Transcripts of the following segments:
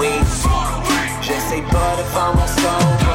away. Far away. Je sais pas de mon.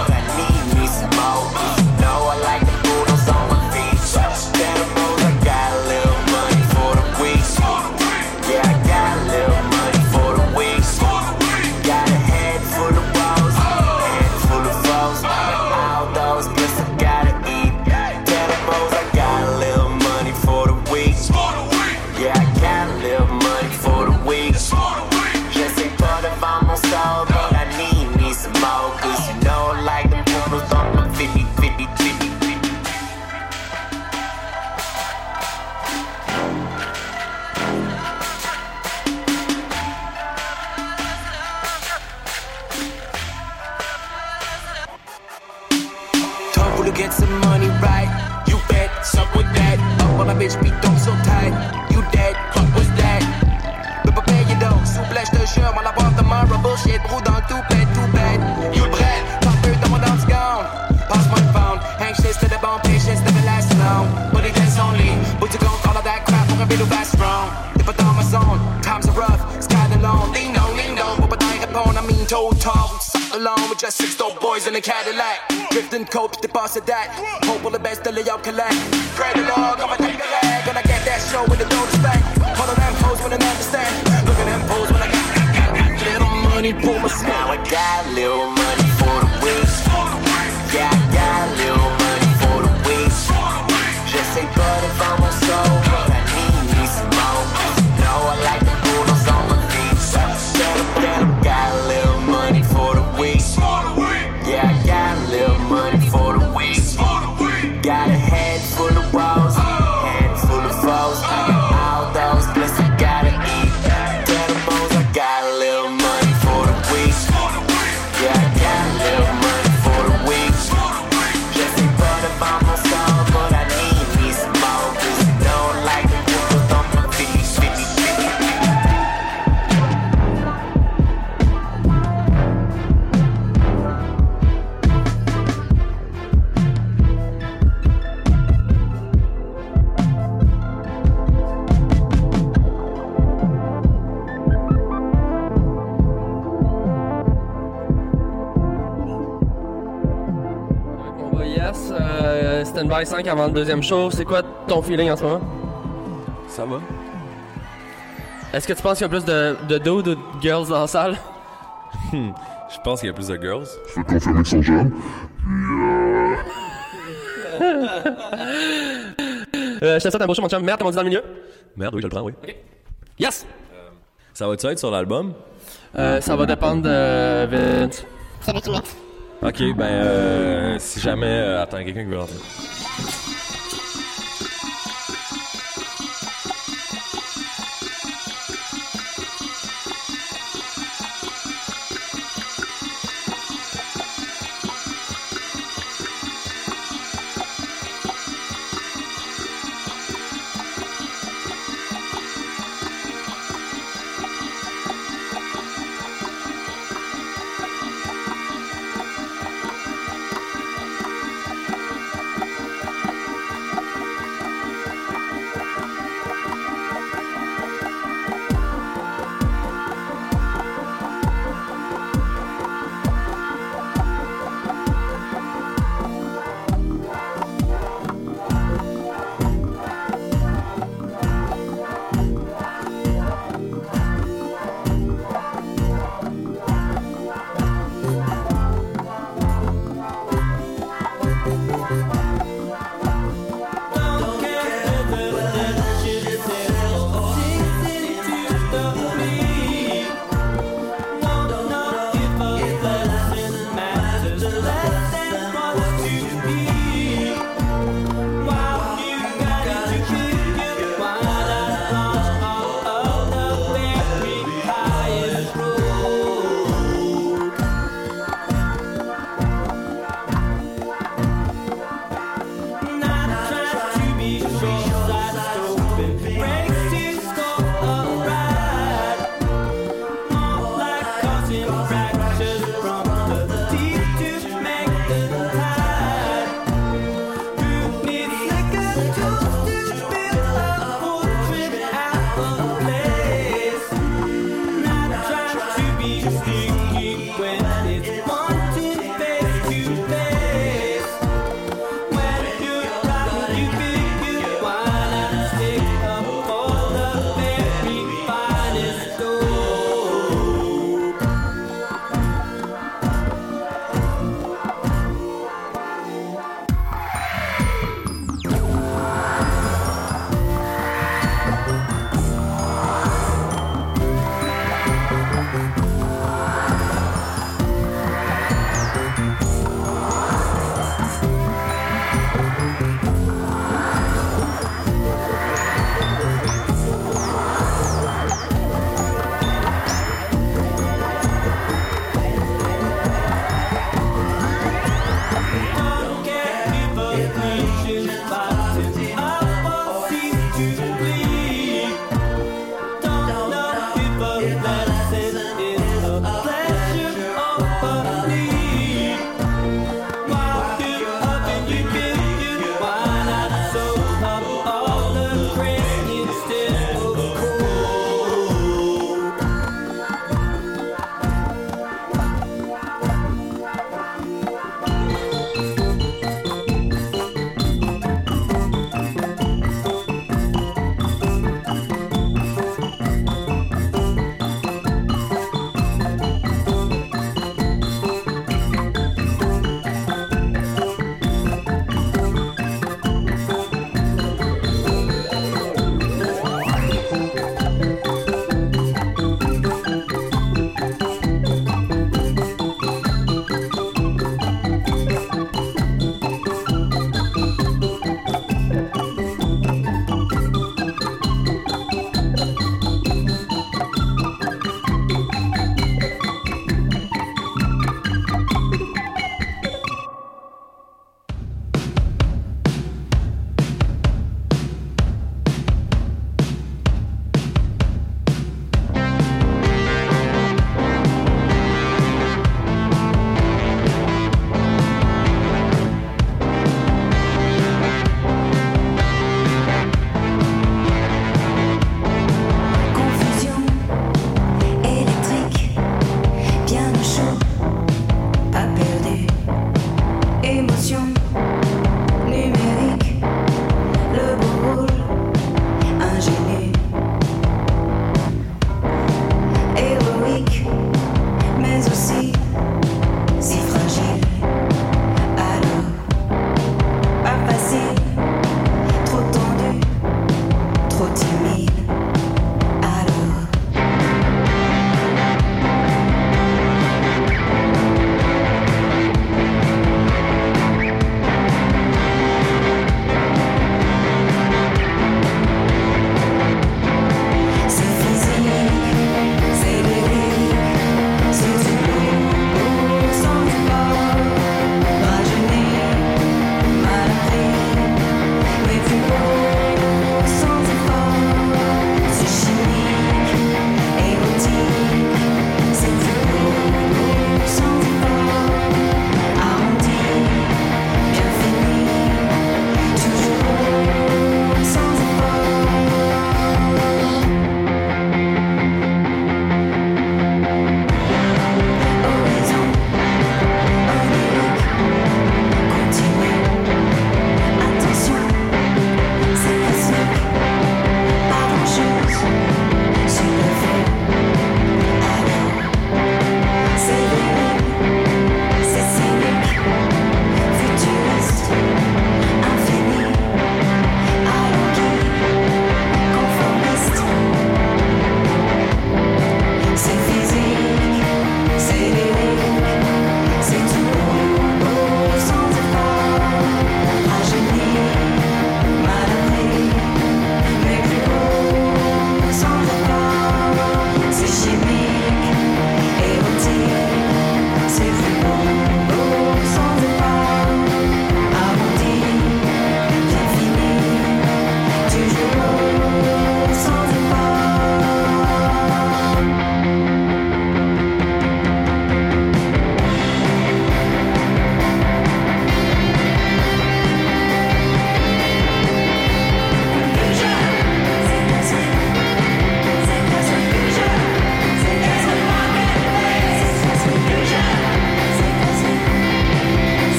boss of that. Hope for the best to lay out collect. avant le deuxième show. C'est quoi ton feeling en ce moment? Ça va. Est-ce que tu penses qu'il y a plus de, de dudes ou de girls dans la salle? Hmm. Je pense qu'il y a plus de girls. Je peux confirmer qu'ils sont jeunes. Euh, euh, je te souhaite un beau show, mon. Merde, comment on dit dans le milieu? Merde, oui, je le prends, oui. Okay. Yes! Euh, ça va-tu être sur l'album? Euh, ça va dépendre de Vince. C'est lui qui. Ok, ben, euh, si jamais. attends, quelqu'un qui veut rentrer. émotion.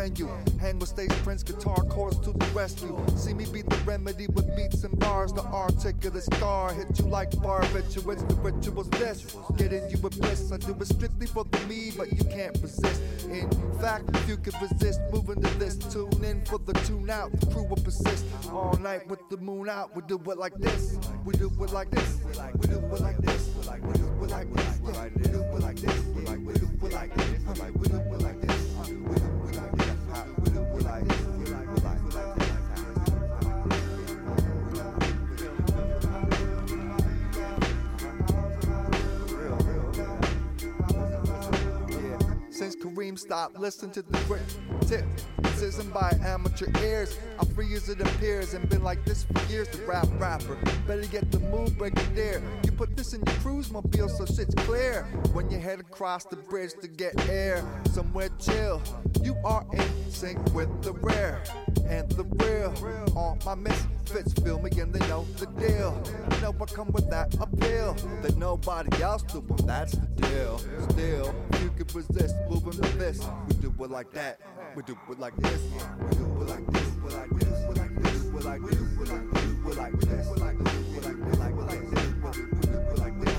Venue. Hang with stage prince, guitar chords to the rescue. See me beat the remedy with beats and bars. The articulate star hit you like barbiturates. The ritual's this. Getting you with bliss. I do it strictly for the me, but you can't resist. In fact, if you could resist moving to this, tune in for the tune out. The crew will persist all night with the moon out. We do it like this. We do it like this. We do it like this. We do it like this. We do it like this. We do it like this. We do it like this like Since Kareem stopped listening to the quick tip, isn't by amateur ears. I'm free as it appears and been like this for years. The rap rapper, better get the move, break it there. You put this in your cruise mobile so shit's clear. When you head across the bridge to get air, somewhere chill. You are in sync with the rare and the real. All my misfits feel me and they know the deal. You know I come with that appeal that nobody else do, that's the deal. Still, you can resist moving to this. We do it like that. We do it like this. We do it like this. We like this. We like this. We like this. We like this. We like this. We like this. We like this. We like this. We do it like this.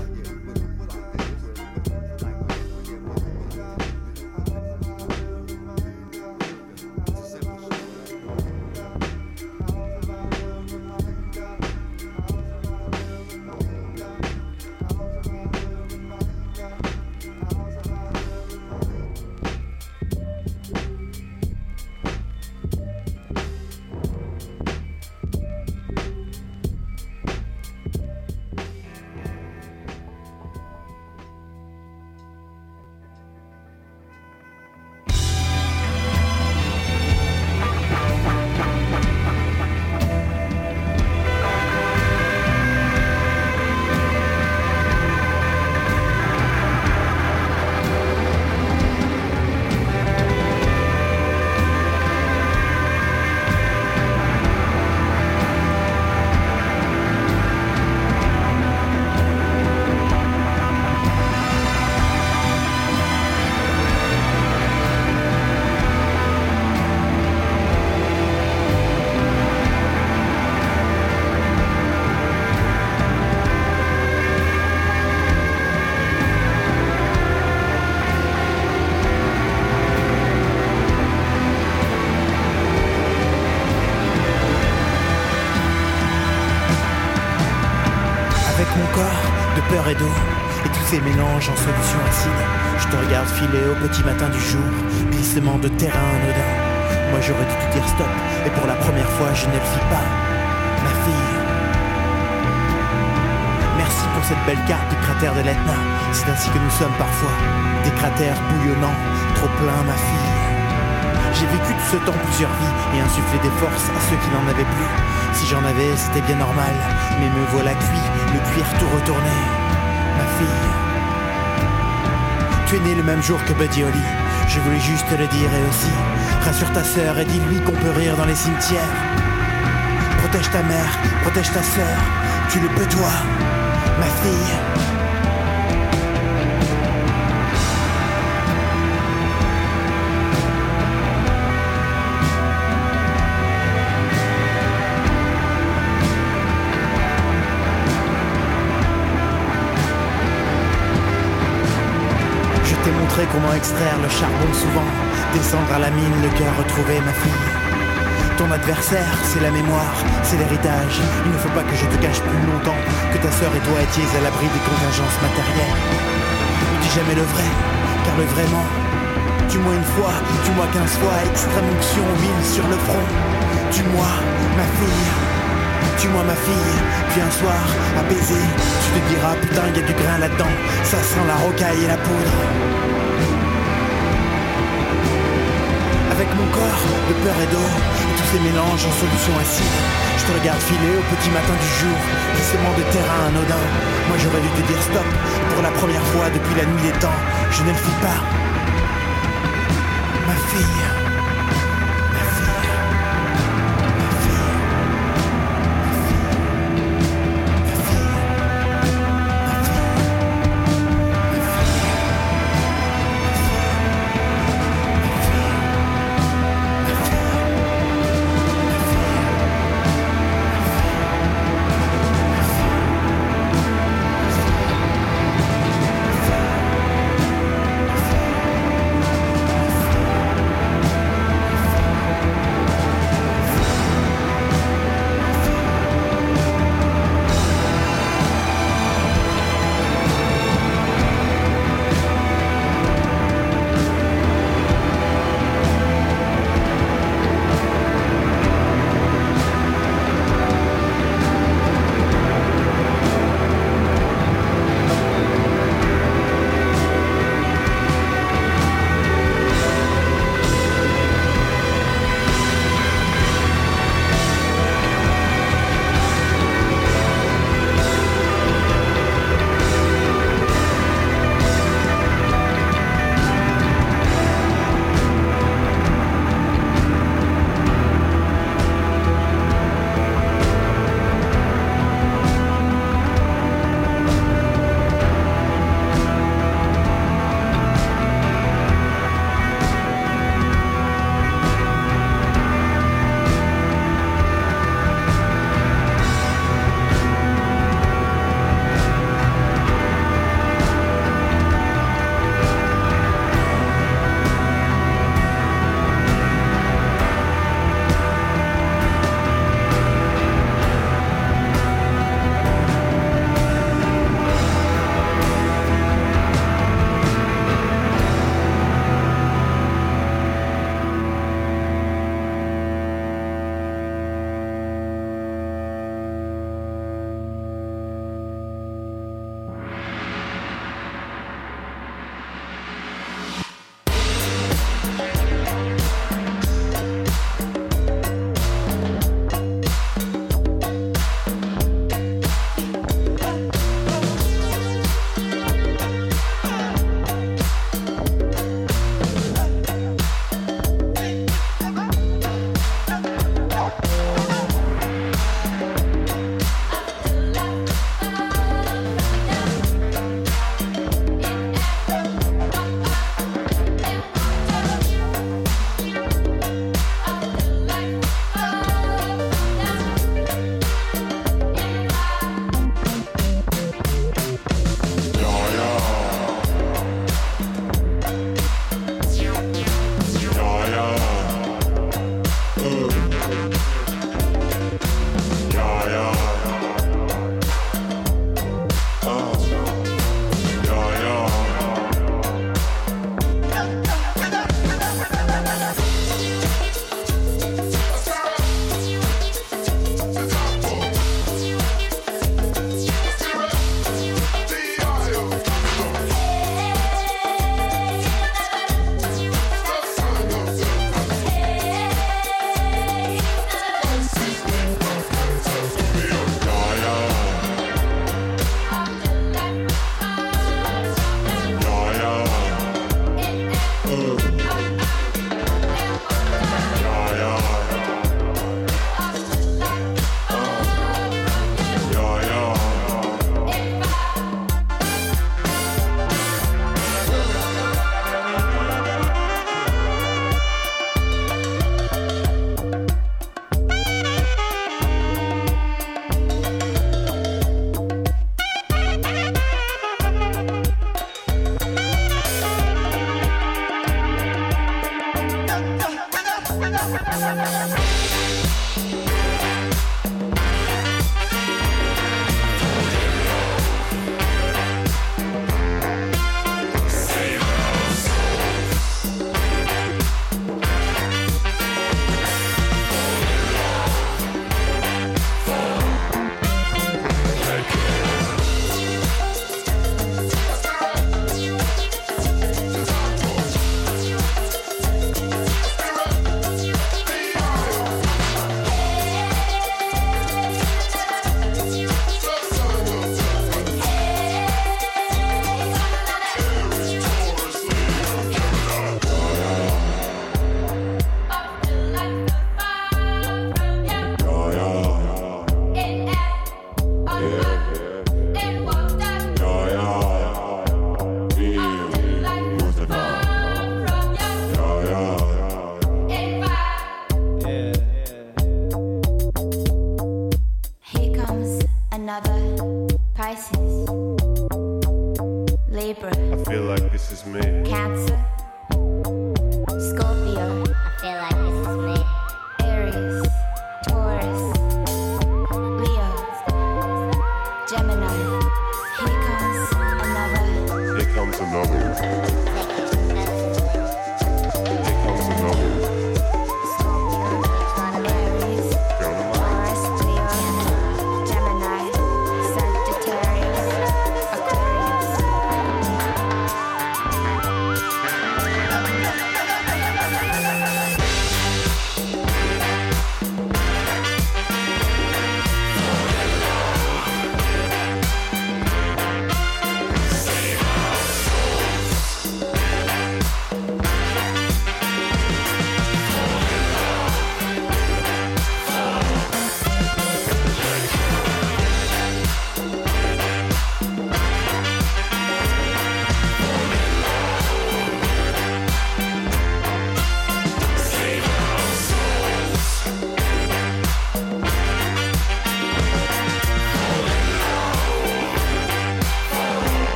De terrain anodin. Moi j'aurais dû te dire stop, et pour la première fois je ne le fis pas. Ma fille. Merci pour cette belle carte du cratère de l'Etna. C'est ainsi que nous sommes parfois. Des cratères bouillonnants, trop pleins, ma fille. J'ai vécu tout ce temps plusieurs vies et insufflé des forces à ceux qui n'en avaient plus. Si j'en avais, c'était bien normal, mais me voilà cuit, le cuir tout retourné. Ma fille. Tu es né le même jour que Buddy Holly. Je voulais juste te le dire et aussi. Rassure ta sœur et dis-lui qu'on peut rire dans les cimetières. Protège ta mère, protège ta sœur. Tu le peux toi, ma fille. Comment extraire le charbon souvent, descendre à la mine, le cœur retrouvé, ma fille. Ton adversaire, c'est la mémoire, c'est l'héritage. Il ne faut pas que je te cache plus longtemps que ta sœur et toi étiez à l'abri des contingences matérielles. Ne dis jamais le vrai, car le vraiment, tue-moi une fois, tue-moi quinze fois, extrême onction, mille sur le front. Tue-moi, ma fille. Tue-moi ma fille, puis un soir, baiser, tu te diras putain y a du grain là-dedans, ça sent la rocaille et la poudre. Avec mon corps de peur et d'eau, et tous ces mélanges en solution acide, je te regarde filer au petit matin du jour, glissement de terrain anodin. Moi j'aurais dû te dire stop, pour la première fois depuis la nuit des temps, je ne le fis pas. Ma fille.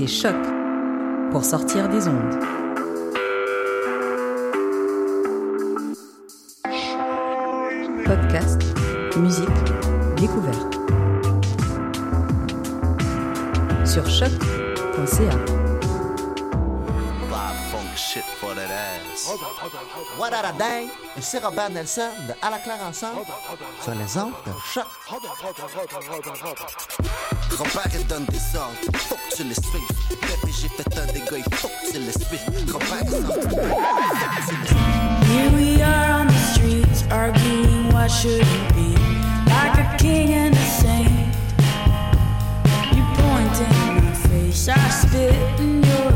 Écoutez pour sortir des ondes. Podcast, musique, découverte. Sur choc.ca. What a day! Ici Robert Nelson de À la claire ensemble sur les ondes de choc. Robert donne des ordres, faut que tu suives. Bébé, j'ai fait un dégât, il faut que tu suives. Robert est. Here we are on the streets, arguing what shouldn't be. Like a king and a saint. You point in my face, I spit in your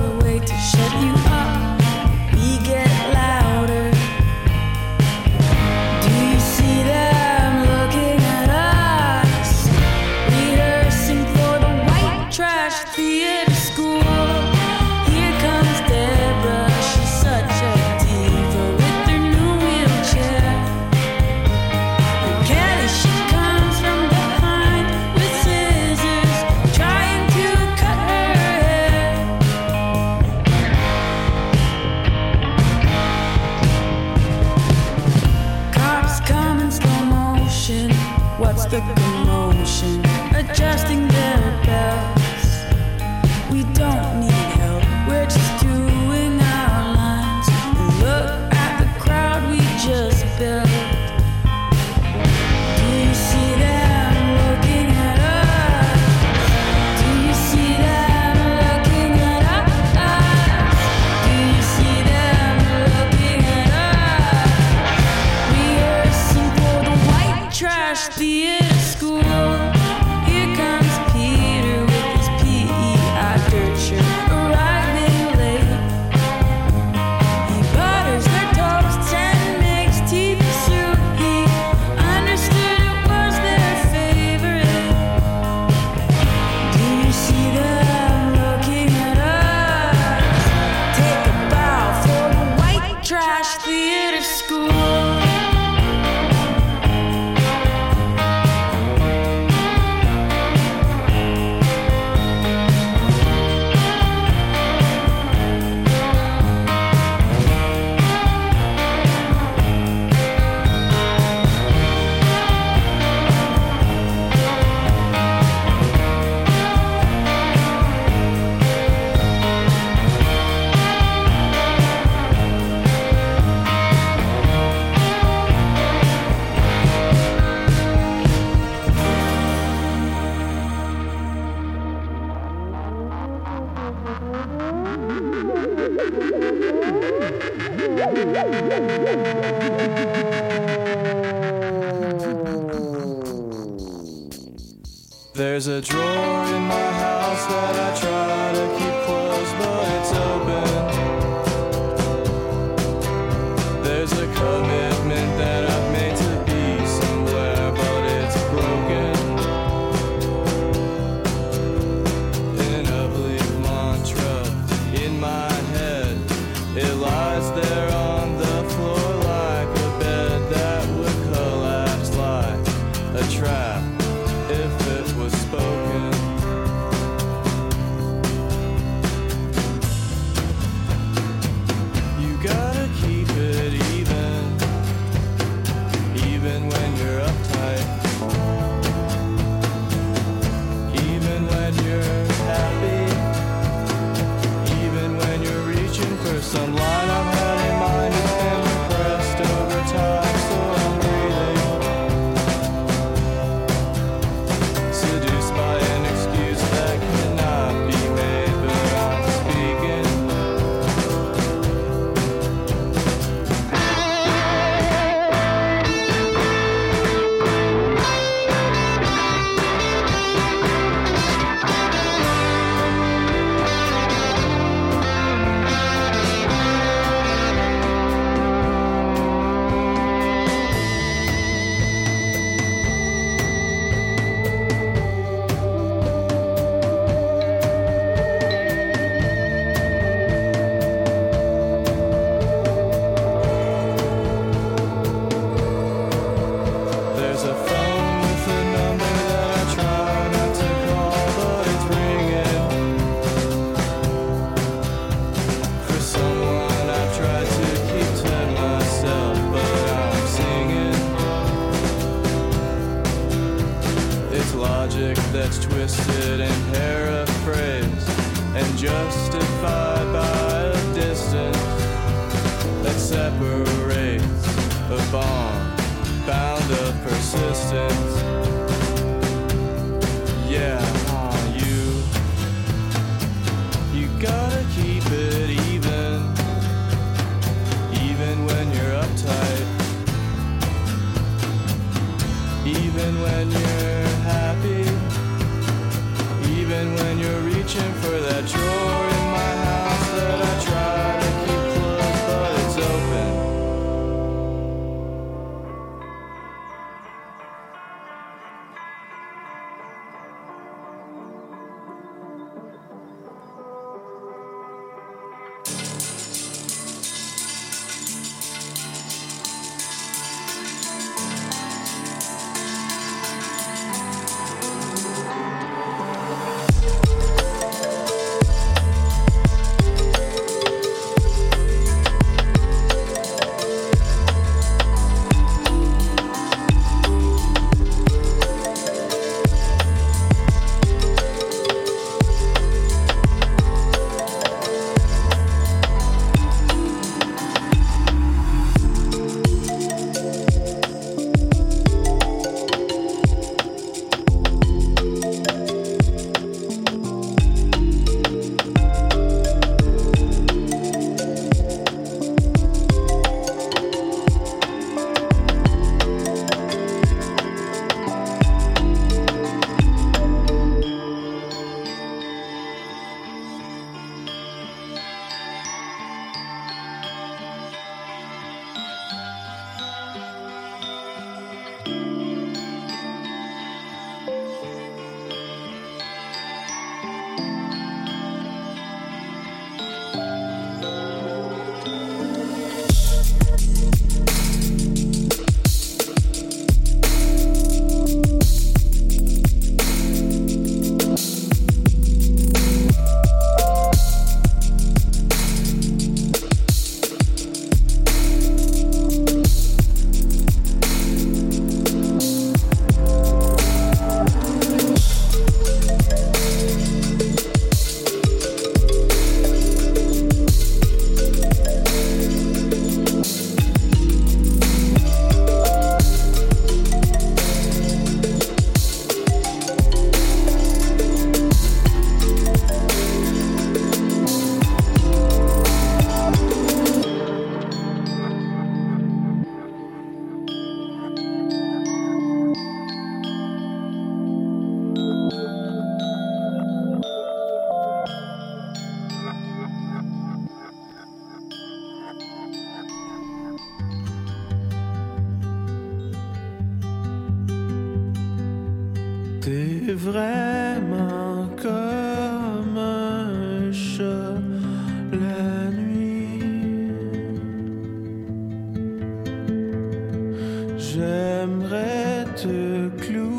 There's a drawer in my house that I try to keep closed, but it's open. There's a cupboard. J'aimerais te clouer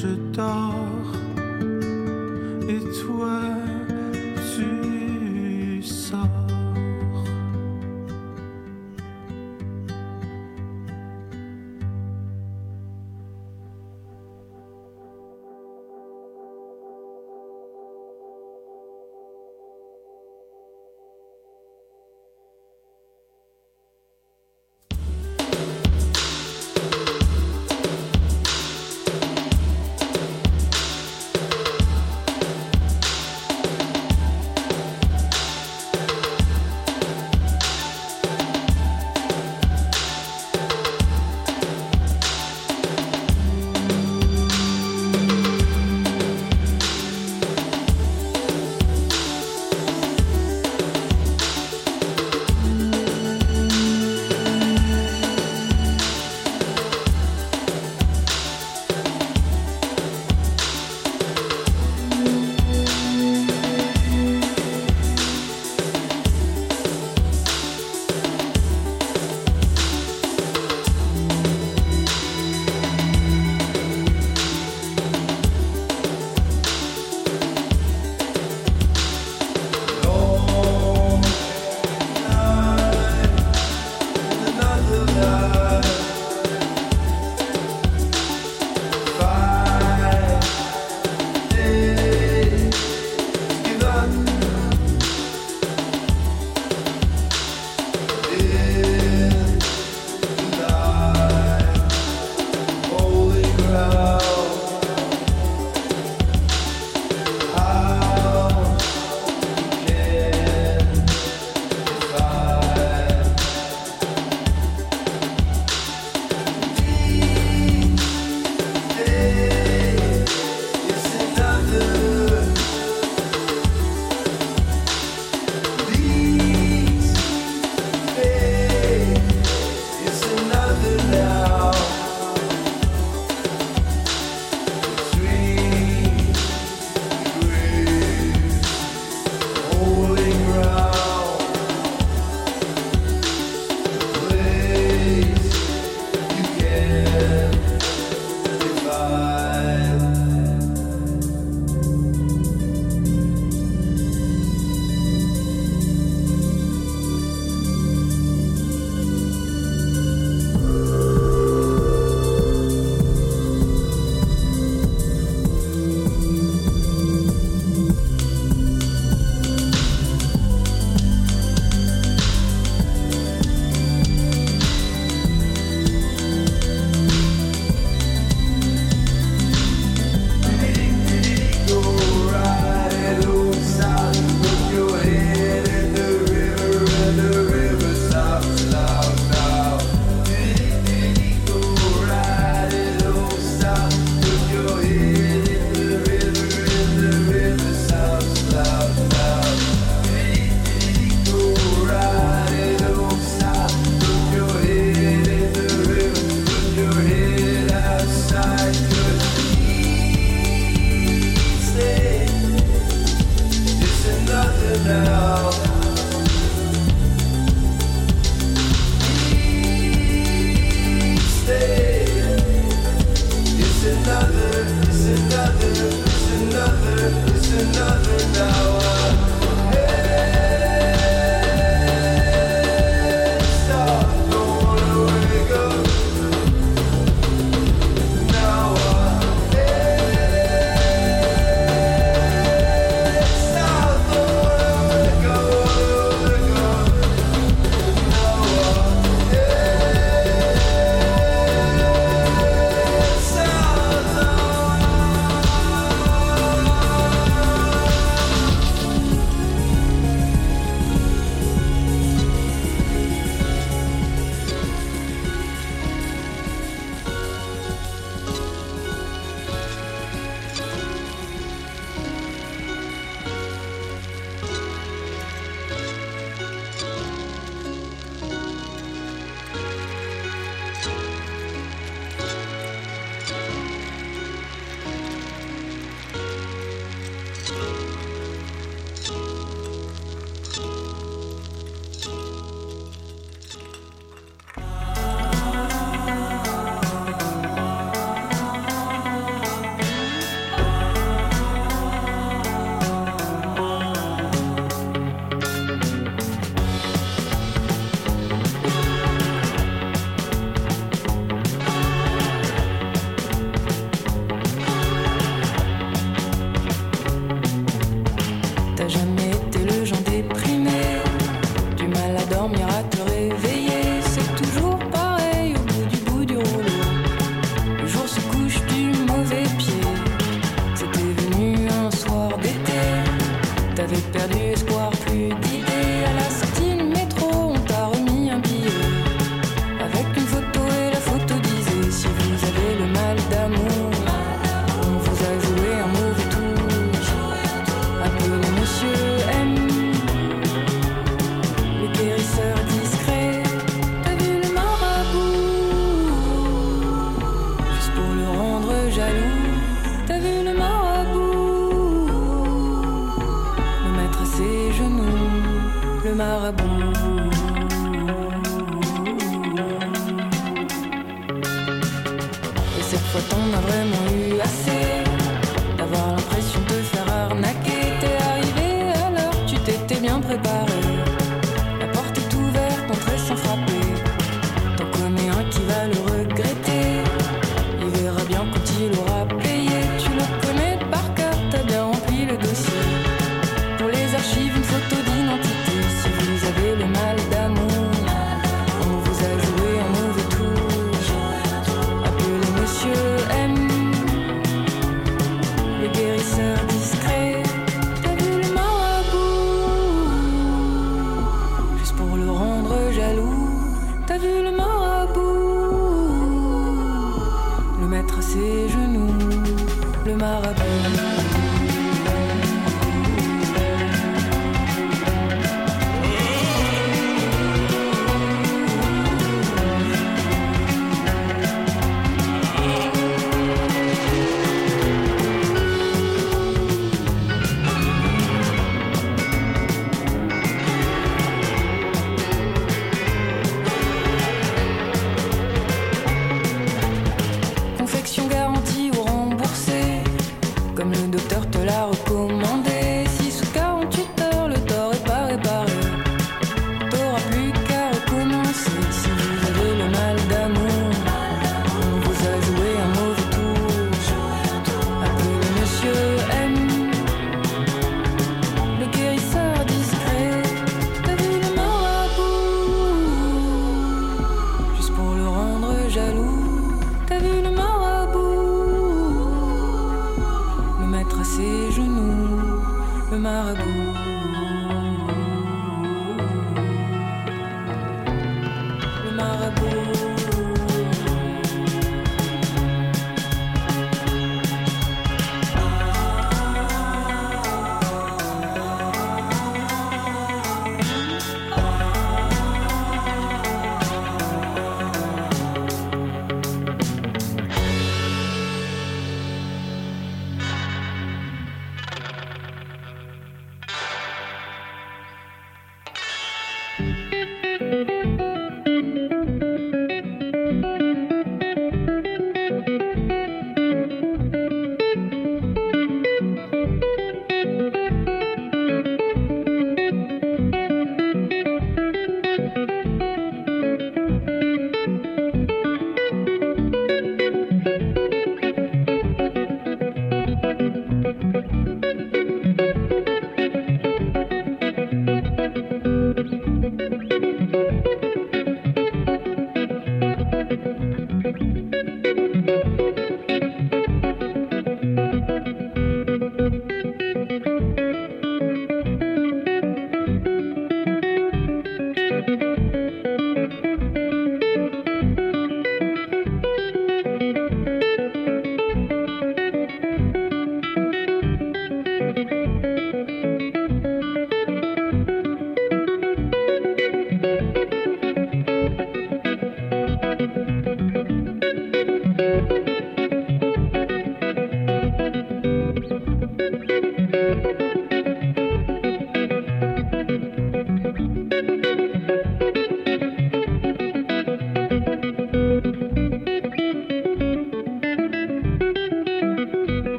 知道。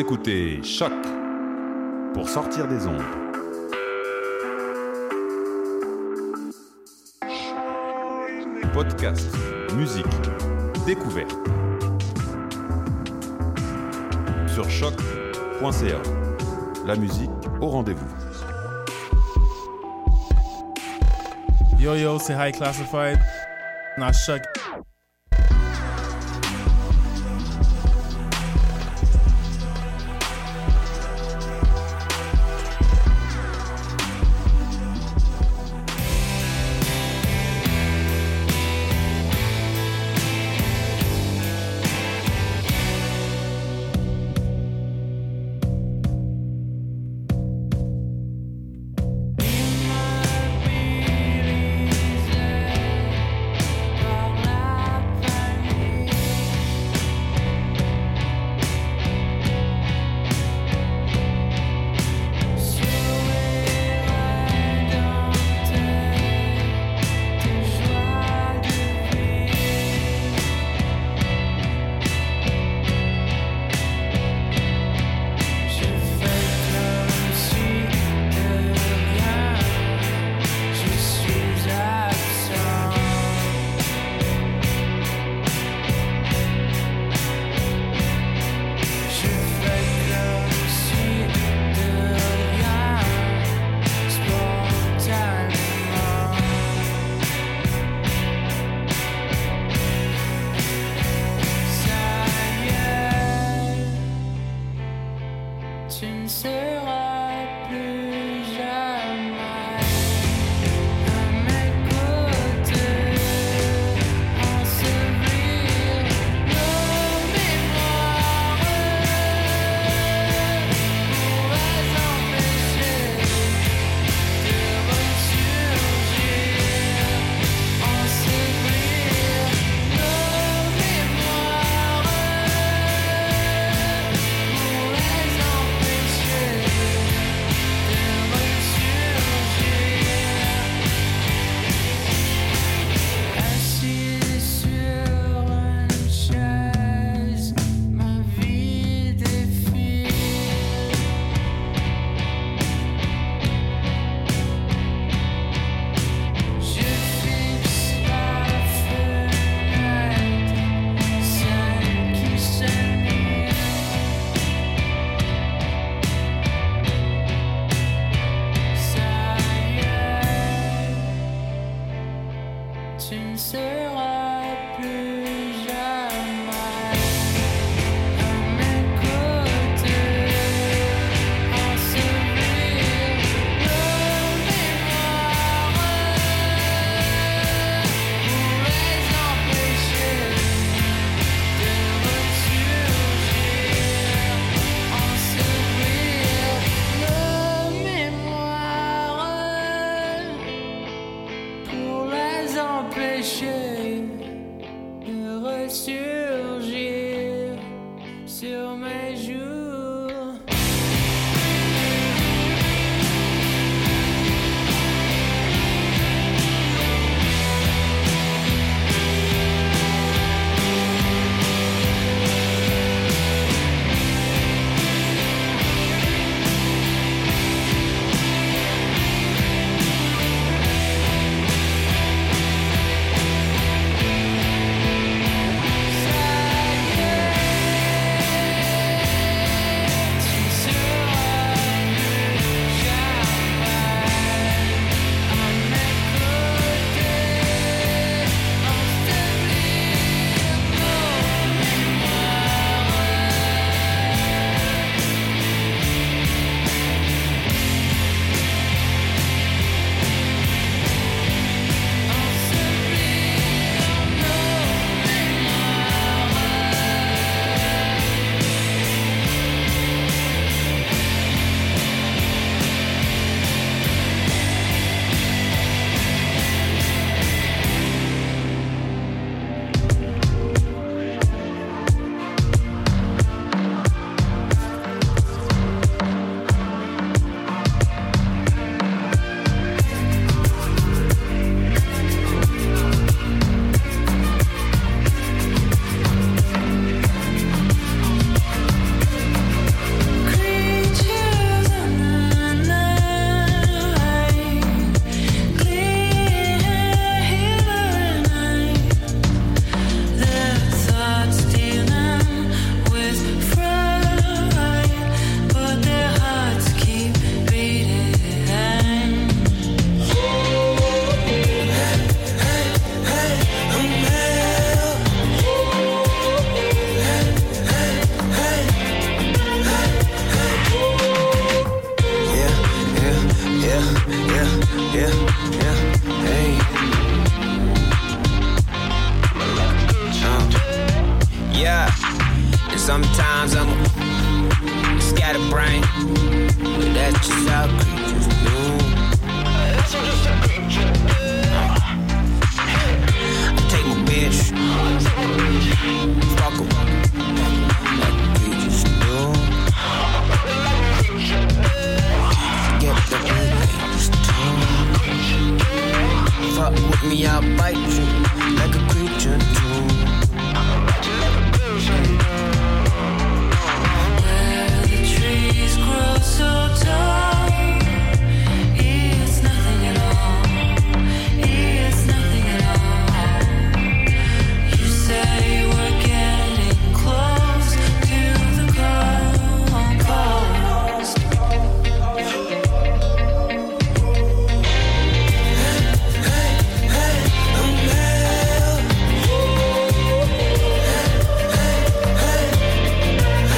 Écoutez Choc pour sortir des ondes. Podcast, musique, découverte. Sur choc.ca. La musique au rendez-vous. Yo yo, c'est High Classified. Chuck. Tu